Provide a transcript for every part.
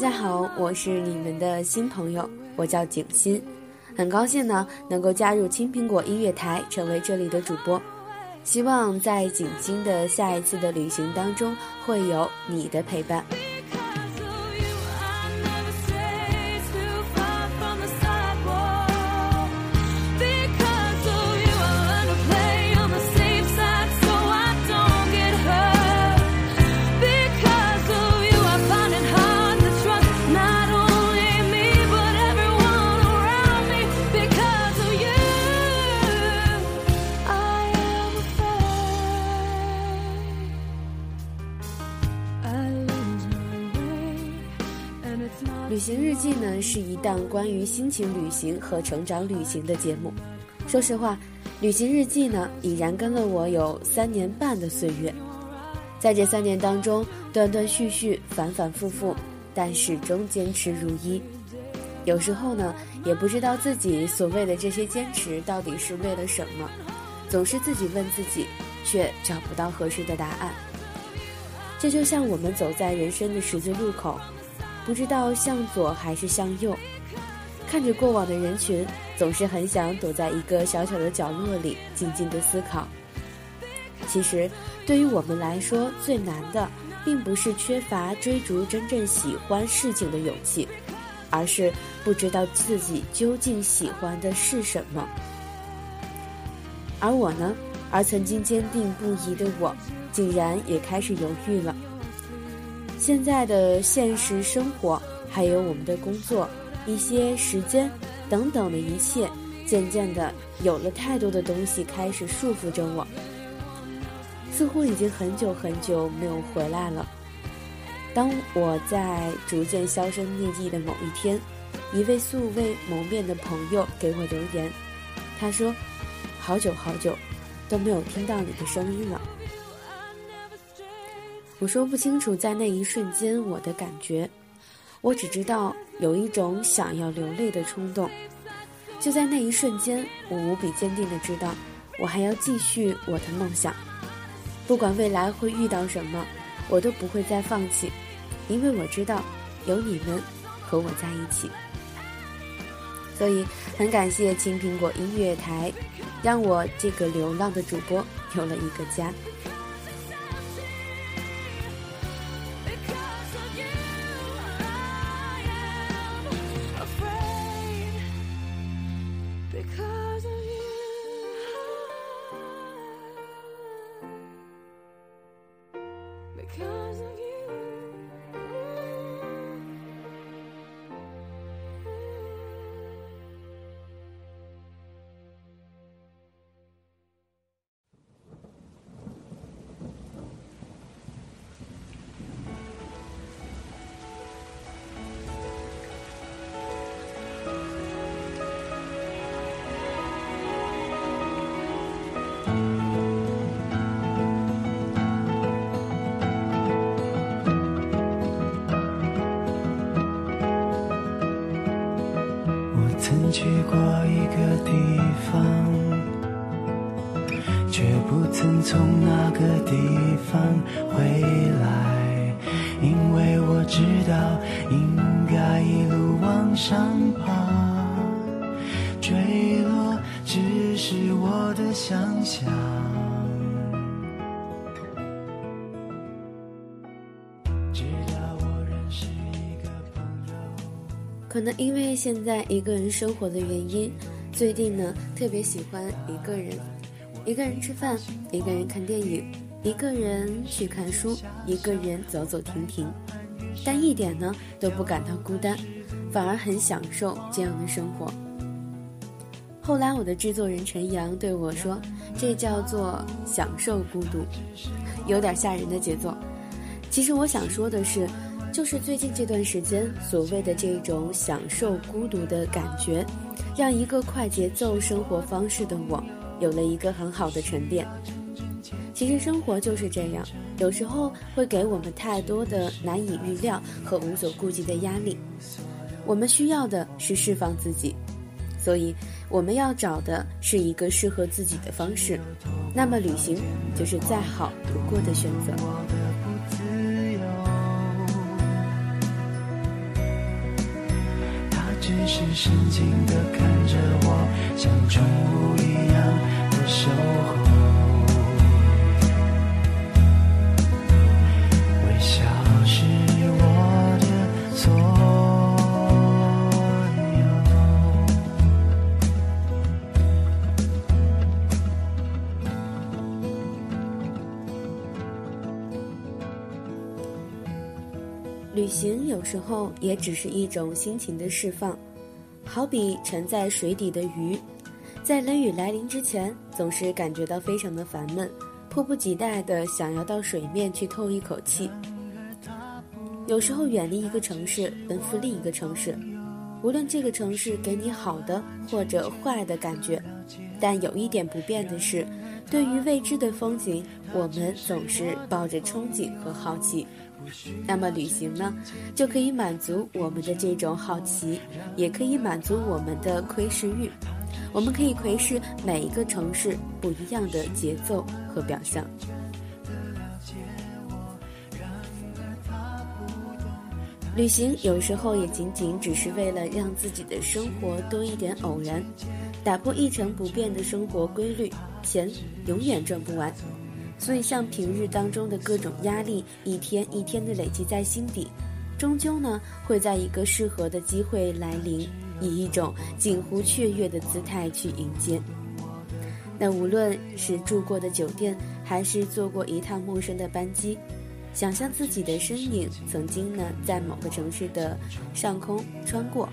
大家好，我是你们的新朋友，我叫景欣，很高兴呢能够加入青苹果音乐台，成为这里的主播。希望在景欣的下一次的旅行当中，会有你的陪伴。记呢，是一档关于心情旅行和成长旅行的节目。说实话，旅行日记呢，已然跟了我有三年半的岁月。在这三年当中，断断续续，反反复复，但始终坚持如一。有时候呢，也不知道自己所谓的这些坚持到底是为了什么，总是自己问自己，却找不到合适的答案。这就像我们走在人生的十字路口。不知道向左还是向右，看着过往的人群，总是很想躲在一个小小的角落里，静静的思考。其实，对于我们来说，最难的，并不是缺乏追逐真正喜欢事情的勇气，而是不知道自己究竟喜欢的是什么。而我呢，而曾经坚定不移的我，竟然也开始犹豫了。现在的现实生活，还有我们的工作，一些时间等等的一切，渐渐的有了太多的东西开始束缚着我，似乎已经很久很久没有回来了。当我在逐渐销声匿迹的某一天，一位素未谋面的朋友给我留言，他说：“好久好久，都没有听到你的声音了。”我说不清楚，在那一瞬间我的感觉，我只知道有一种想要流泪的冲动。就在那一瞬间，我无比坚定的知道，我还要继续我的梦想，不管未来会遇到什么，我都不会再放弃，因为我知道有你们和我在一起。所以很感谢青苹果音乐台，让我这个流浪的主播有了一个家。曾去过一个地方，却不曾从那个地方回来，因为我知道应该一路往上爬，坠落只是我的想象。可能因为现在一个人生活的原因，最近呢特别喜欢一个人，一个人吃饭，一个人看电影，一个人去看书，一个人走走停停，但一点呢都不感到孤单，反而很享受这样的生活。后来我的制作人陈阳对我说：“这叫做享受孤独，有点吓人的节奏。”其实我想说的是。就是最近这段时间，所谓的这种享受孤独的感觉，让一个快节奏生活方式的我，有了一个很好的沉淀。其实生活就是这样，有时候会给我们太多的难以预料和无所顾忌的压力。我们需要的是释放自己，所以我们要找的是一个适合自己的方式。那么旅行就是再好不过的选择。是深情地看着我，像宠物一样的守候。微笑是我的所有。旅行有时候也只是一种心情的释放，好比沉在水底的鱼，在雷雨来临之前，总是感觉到非常的烦闷，迫不及待的想要到水面去透一口气。有时候远离一个城市，奔赴另一个城市，无论这个城市给你好的或者坏的感觉，但有一点不变的是，对于未知的风景，我们总是抱着憧憬和好奇。那么旅行呢，就可以满足我们的这种好奇，也可以满足我们的窥视欲。我们可以窥视每一个城市不一样的节奏和表象。旅行有时候也仅仅只是为了让自己的生活多一点偶然，打破一成不变的生活规律，钱永远赚不完。所以，像平日当中的各种压力，一天一天的累积在心底，终究呢会在一个适合的机会来临，以一种近乎雀跃的姿态去迎接。那无论是住过的酒店，还是坐过一趟陌生的班机。想象自己的身影曾经呢，在某个城市的上空穿过，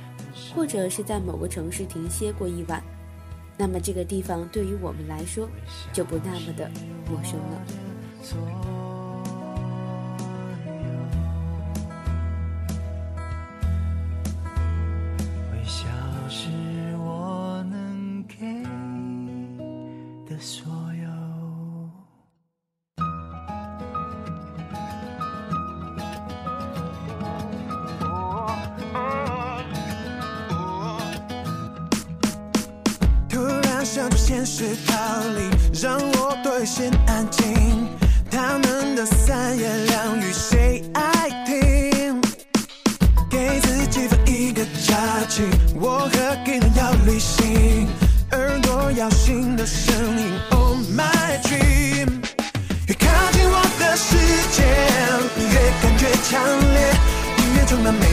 或者是在某个城市停歇过一晚，那么这个地方对于我们来说就不那么的陌生了。的声音。Oh my dream，越靠近我的世界，越感觉强烈，音乐充满美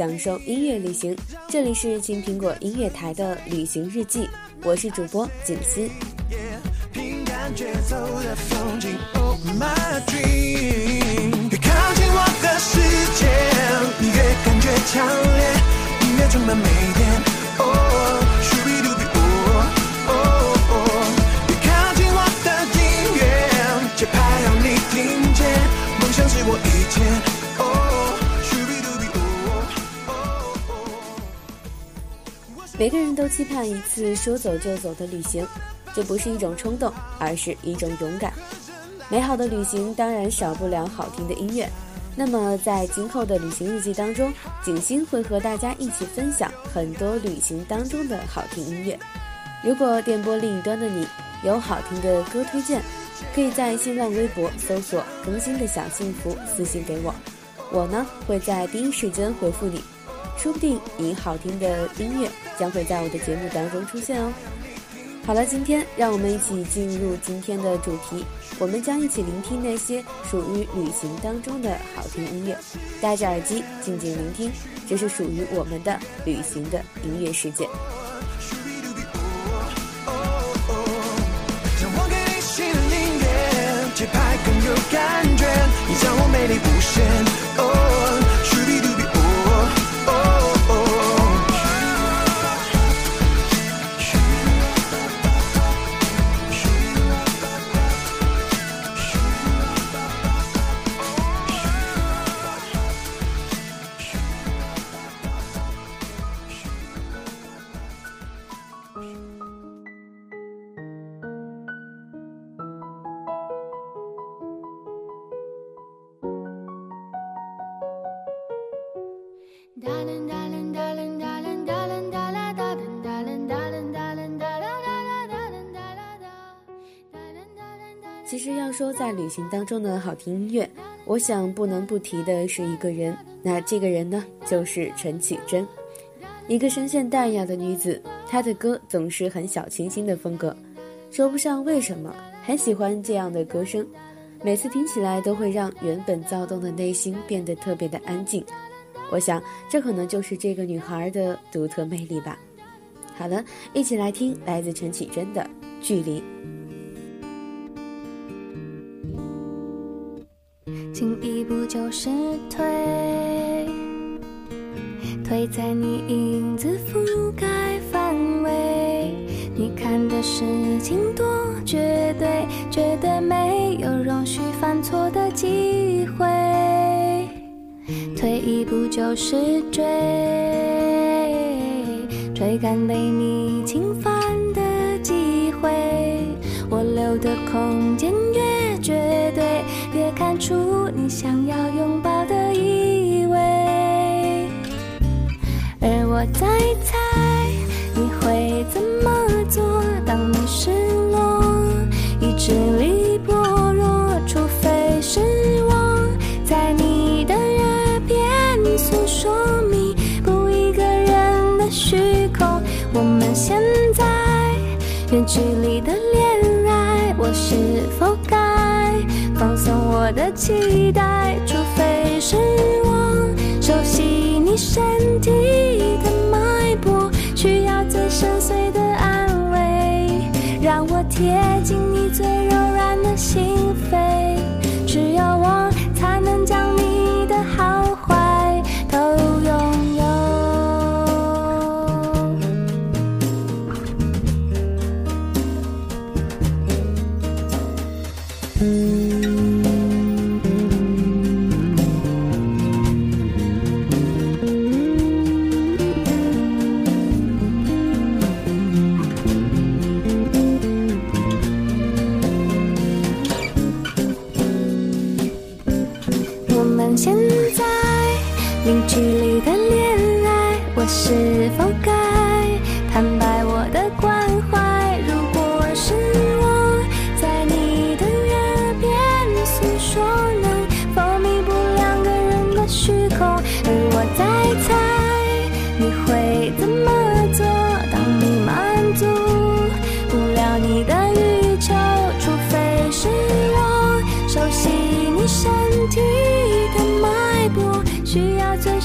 享受音乐旅行。这里是青苹果音乐台的旅行日记，我是主播景思。Yeah. 每个人都期盼一次说走就走的旅行，这不是一种冲动，而是一种勇敢。美好的旅行当然少不了好听的音乐。那么在今后的旅行日记当中，景星会和大家一起分享很多旅行当中的好听音乐。如果电波另一端的你有好听的歌推荐，可以在新浪微博搜索“更新的小幸福”私信给我，我呢会在第一时间回复你。说不定你好听的音乐将会在我的节目当中出现哦。好了，今天让我们一起进入今天的主题，我们将一起聆听那些属于旅行当中的好听音乐，戴着耳机静静聆听，这是属于我们的旅行的音乐世界。感觉，你让我美丽无限。在旅行当中的好听音乐，我想不能不提的是一个人，那这个人呢，就是陈绮贞，一个声线淡雅的女子，她的歌总是很小清新的风格，说不上为什么，很喜欢这样的歌声，每次听起来都会让原本躁动的内心变得特别的安静。我想，这可能就是这个女孩的独特魅力吧。好了，一起来听来自陈绮贞的《距离》。进一步就是退，退在你影子覆盖范围。你看的事情多绝对，绝对没有容许犯错的机会。退一步就是追，追赶被你在猜你会怎么做，当你失落，意志力薄弱，除非是我在你的耳边诉。说明不一个人的虚空。我们现在远距离的恋爱，我是否该放松我的期待？除非是我熟悉你身体的贴近你最柔软的心扉。现在。零距离的恋爱，我是否该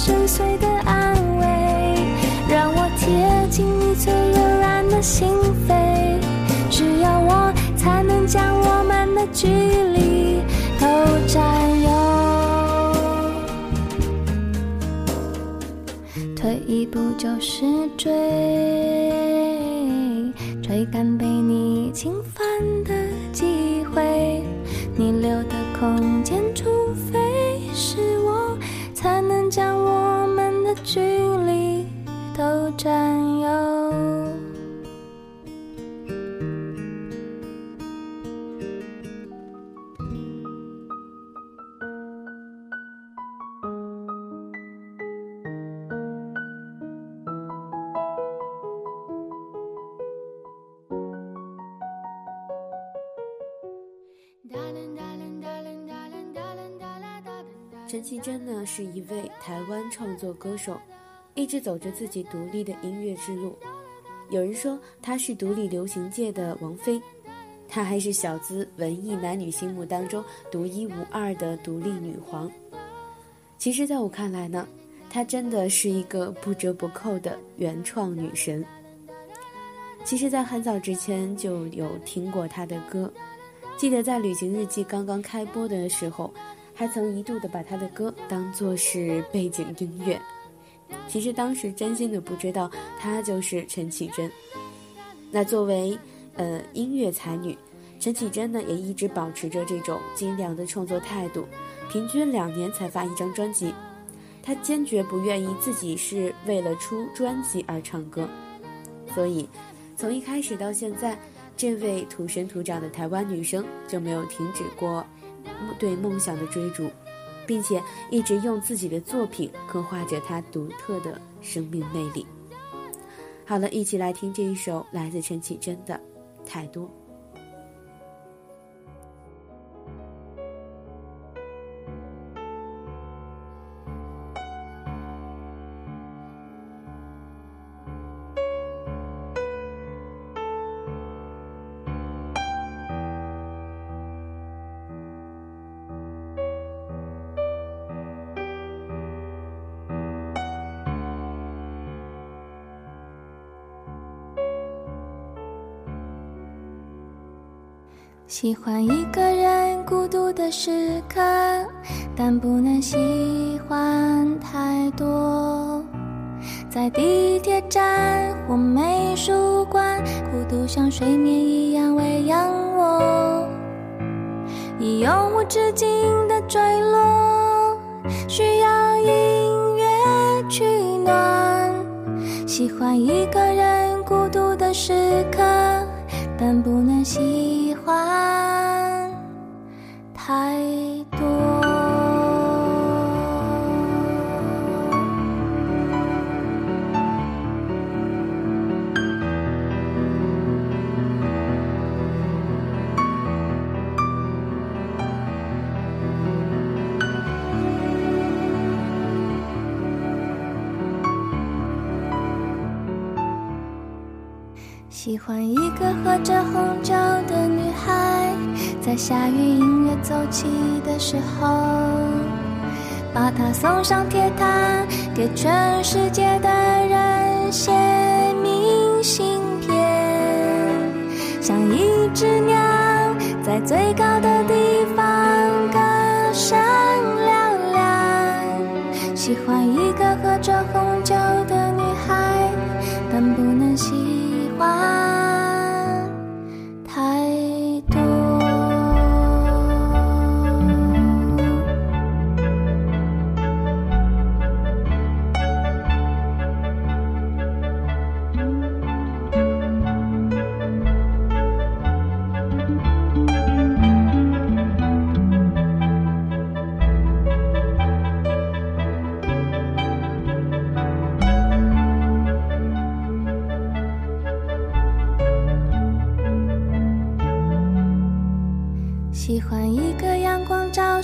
深邃的安慰，让我贴近你最柔软的心扉。只有我才能将我们的距离都占有。退一步就是追，追赶被你侵犯的机会。你留的空间，除非是我。才能将我距离都占有。是一位台湾创作歌手，一直走着自己独立的音乐之路。有人说她是独立流行界的王菲，她还是小资文艺男女心目当中独一无二的独立女皇。其实，在我看来呢，她真的是一个不折不扣的原创女神。其实，在很早之前就有听过她的歌，记得在《旅行日记》刚刚开播的时候。还曾一度的把他的歌当作是背景音乐，其实当时真心的不知道她就是陈绮贞。那作为呃音乐才女，陈绮贞呢也一直保持着这种精良的创作态度，平均两年才发一张专辑。她坚决不愿意自己是为了出专辑而唱歌，所以从一开始到现在，这位土生土长的台湾女生就没有停止过。对梦想的追逐，并且一直用自己的作品刻画着他独特的生命魅力。好了，一起来听这一首来自陈绮贞的《太多》。喜欢一个人孤独的时刻，但不能喜欢太多。在地铁站或美术馆，孤独像睡眠一样喂养我，已永无止境的坠落，需要音乐取暖。喜欢一个人孤独的时刻，但不能喜欢太喜欢一个喝着红酒的女孩，在下雨音乐奏起的时候，把她送上铁塔，给全世界的人写明信片，像一只鸟在最高的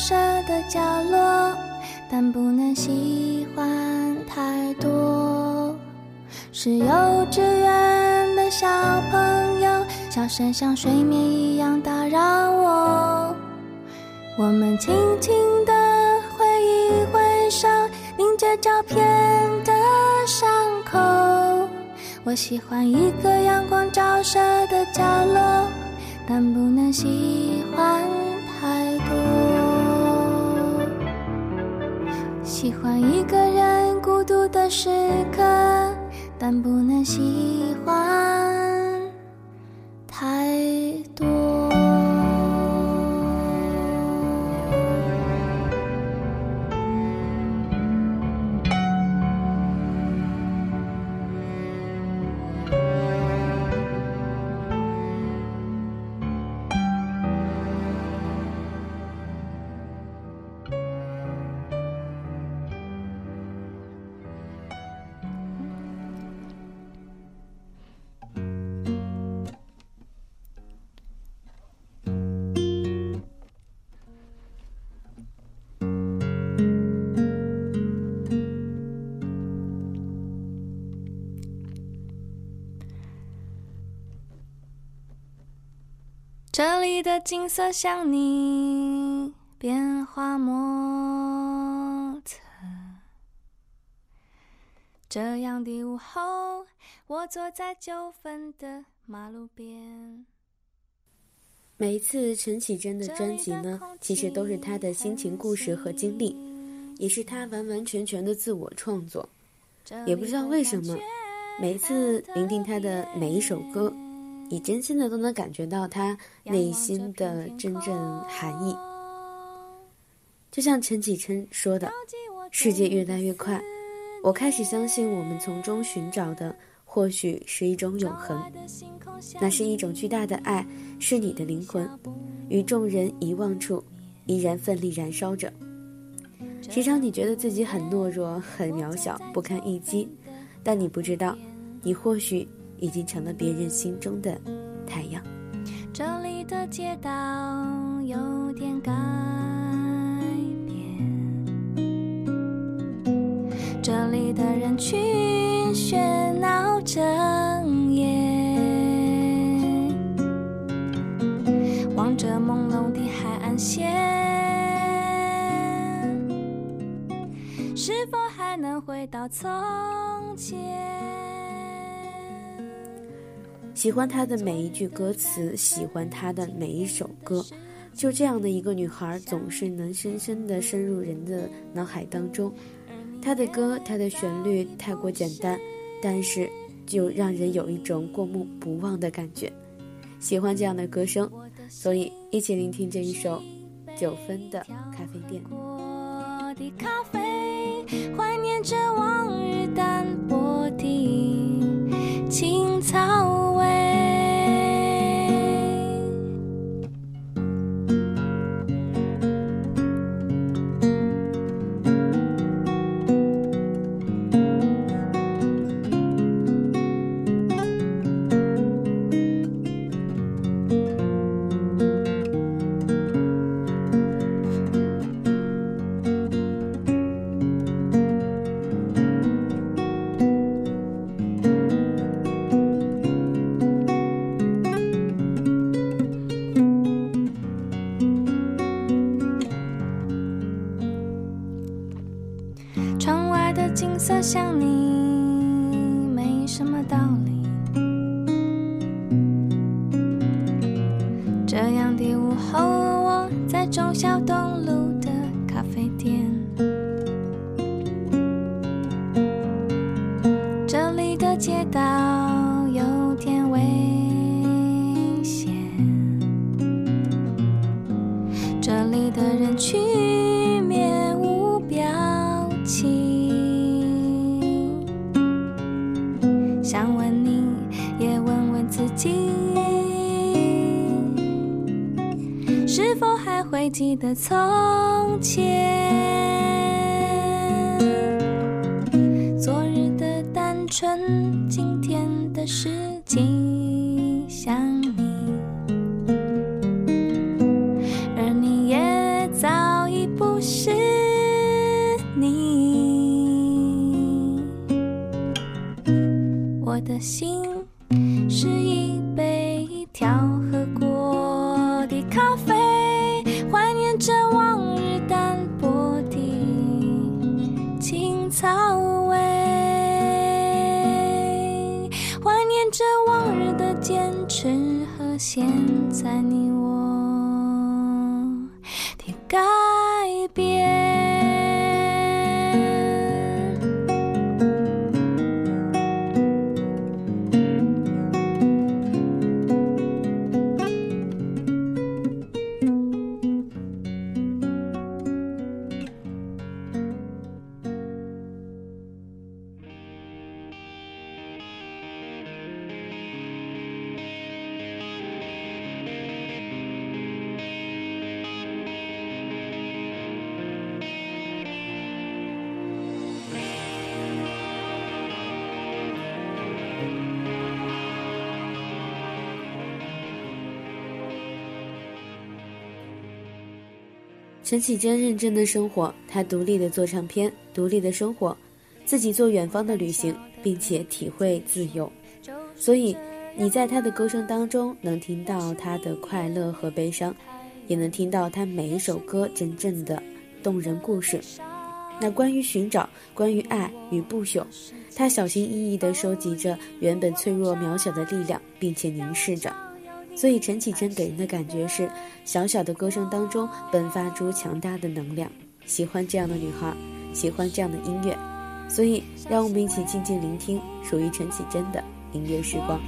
舍的角落，但不能喜欢太多。是幼稚园的小朋友，笑声像睡眠一样打扰我。我们轻轻地挥一挥手，凝结照片的伤口。我喜欢一个阳光照射的角落。但不能喜欢喜欢一个人孤独的时刻，但不能喜欢太多。这里的景色像你变化莫测。这样的午后，我坐在九分的马路边。每一次陈绮贞的专辑呢，其实都是她的心情故事和经历，也是她完完全全的自我创作。也不知道为什么，每一次聆听她的每一首歌，你真心的都能感觉到他内心的真正含义。就像陈绮贞说的：“世界越来越快，我开始相信我们从中寻找的。”或许是一种永恒，那是一种巨大的爱，是你的灵魂，于众人遗忘处，依然奋力燃烧着。时常你觉得自己很懦弱、很渺小、不堪一击，但你不知道，你或许已经成了别人心中的太阳。这里的街道有点改变，这里的人群喧闹整夜，望着朦胧的海岸线，是否还能回到从前？喜欢她的每一句歌词，喜欢她的每一首歌。就这样的一个女孩，总是能深深地深入人的脑海当中。她的歌，她的旋律太过简单，但是就让人有一种过目不忘的感觉。喜欢这样的歌声，所以一起聆听这一首九分的咖啡店。陈绮贞认真的生活，她独立的做唱片，独立的生活，自己做远方的旅行，并且体会自由。所以，你在她的歌声当中能听到她的快乐和悲伤，也能听到她每一首歌真正的动人故事。那关于寻找，关于爱与不朽，她小心翼翼地收集着原本脆弱渺小的力量，并且凝视着。所以陈绮贞给人的感觉是，小小的歌声当中迸发出强大的能量。喜欢这样的女孩，喜欢这样的音乐，所以让我们一起静静聆听属于陈绮贞的音乐时光。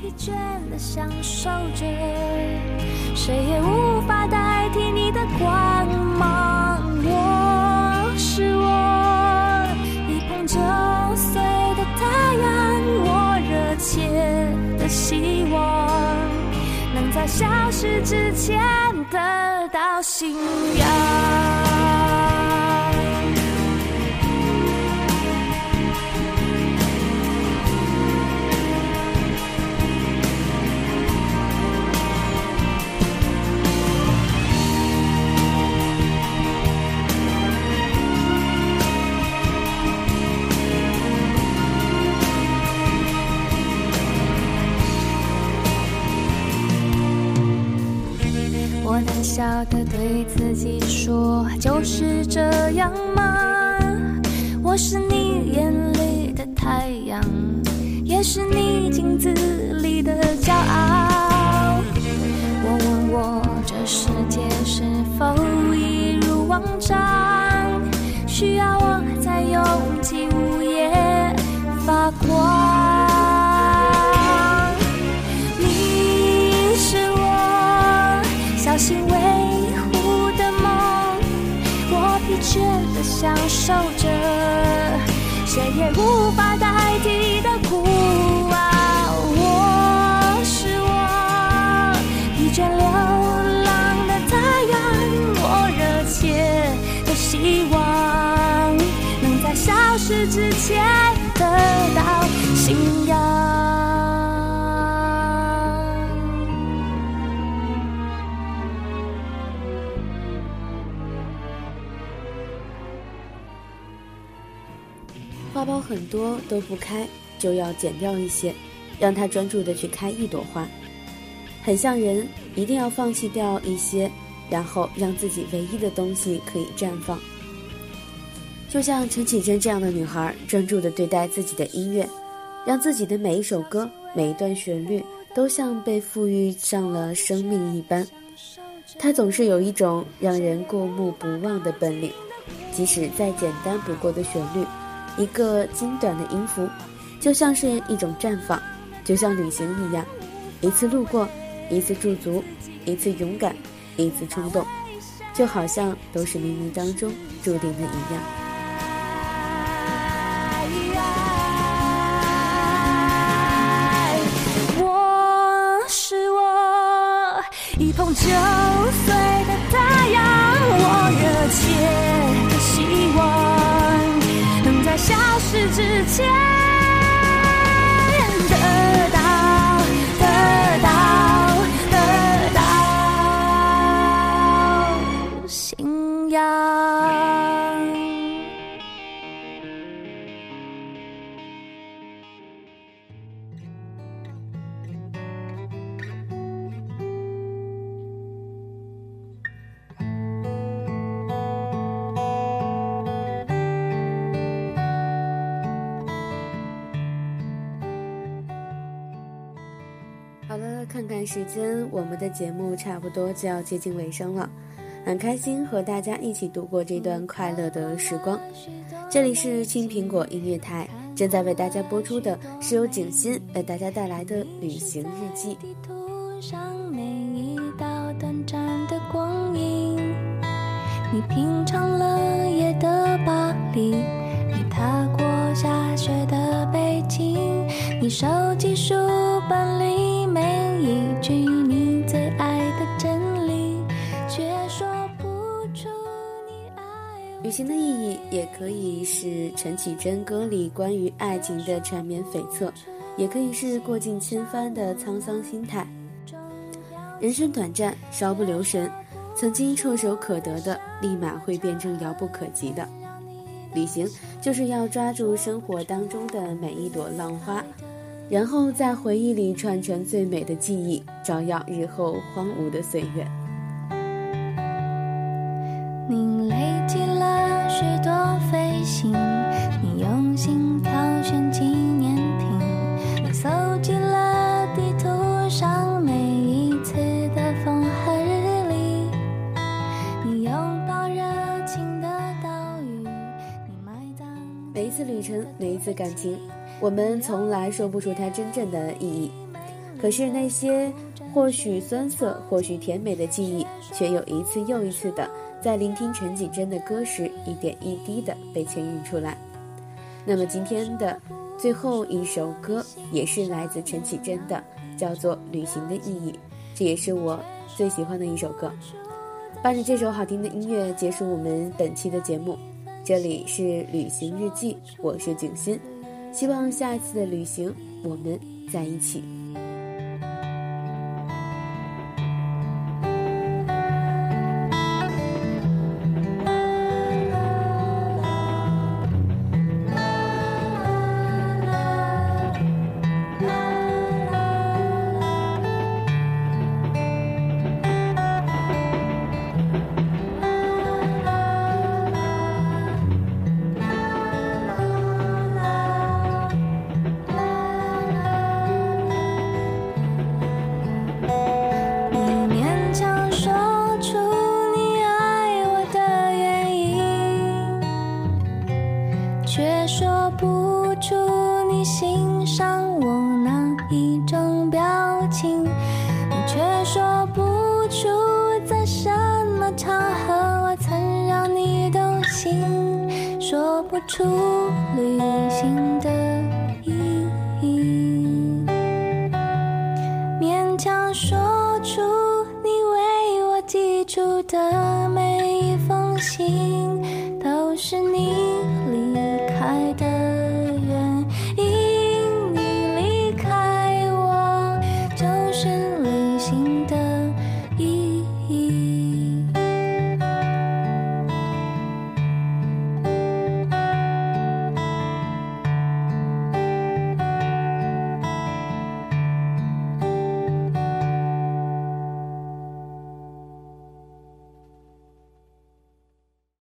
消失之前得到信仰。笑的对自己说：“就是这样吗？我是你眼里的太阳，也是你镜子里的骄傲。我问我这世界是否一如往常，需要我很多都不开，就要剪掉一些，让它专注的去开一朵花。很像人，一定要放弃掉一些，然后让自己唯一的东西可以绽放。就像陈绮贞这样的女孩，专注的对待自己的音乐，让自己的每一首歌、每一段旋律都像被赋予上了生命一般。她总是有一种让人过目不忘的本领，即使再简单不过的旋律。一个精短的音符，就像是一种绽放，就像旅行一样，一次路过，一次驻足，一次勇敢，一次冲动，就好像都是冥冥当中注定的一样。我是我，一碰就看看时间，我们的节目差不多就要接近尾声了。很开心和大家一起度过这段快乐的时光。这里是青苹果音乐台，正在为大家播出的是由景欣为大家带来的旅行日记。你品尝了夜的巴黎，你踏过下雪的北京，你收旅行的意义也可以是陈绮贞歌里关于爱情的缠绵悱恻，也可以是过尽千帆的沧桑心态。人生短暂，稍不留神，曾经触手可得的，立马会变成遥不可及的。旅行就是要抓住生活当中的每一朵浪花，然后在回忆里串成最美的记忆，照耀日后荒芜的岁月。每一次，感情，我们从来说不出它真正的意义。可是那些或许酸涩、或许甜美的记忆，却又一次又一次的在聆听陈绮贞的歌时，一点一滴的被牵引出来。那么今天的最后一首歌，也是来自陈绮贞的，叫做《旅行的意义》，这也是我最喜欢的一首歌。伴着这首好听的音乐，结束我们本期的节目。这里是旅行日记，我是景欣，希望下次的旅行我们在一起。欣赏我哪一种表情？你却说不出在什么场合我曾让你动心，说不出旅行的。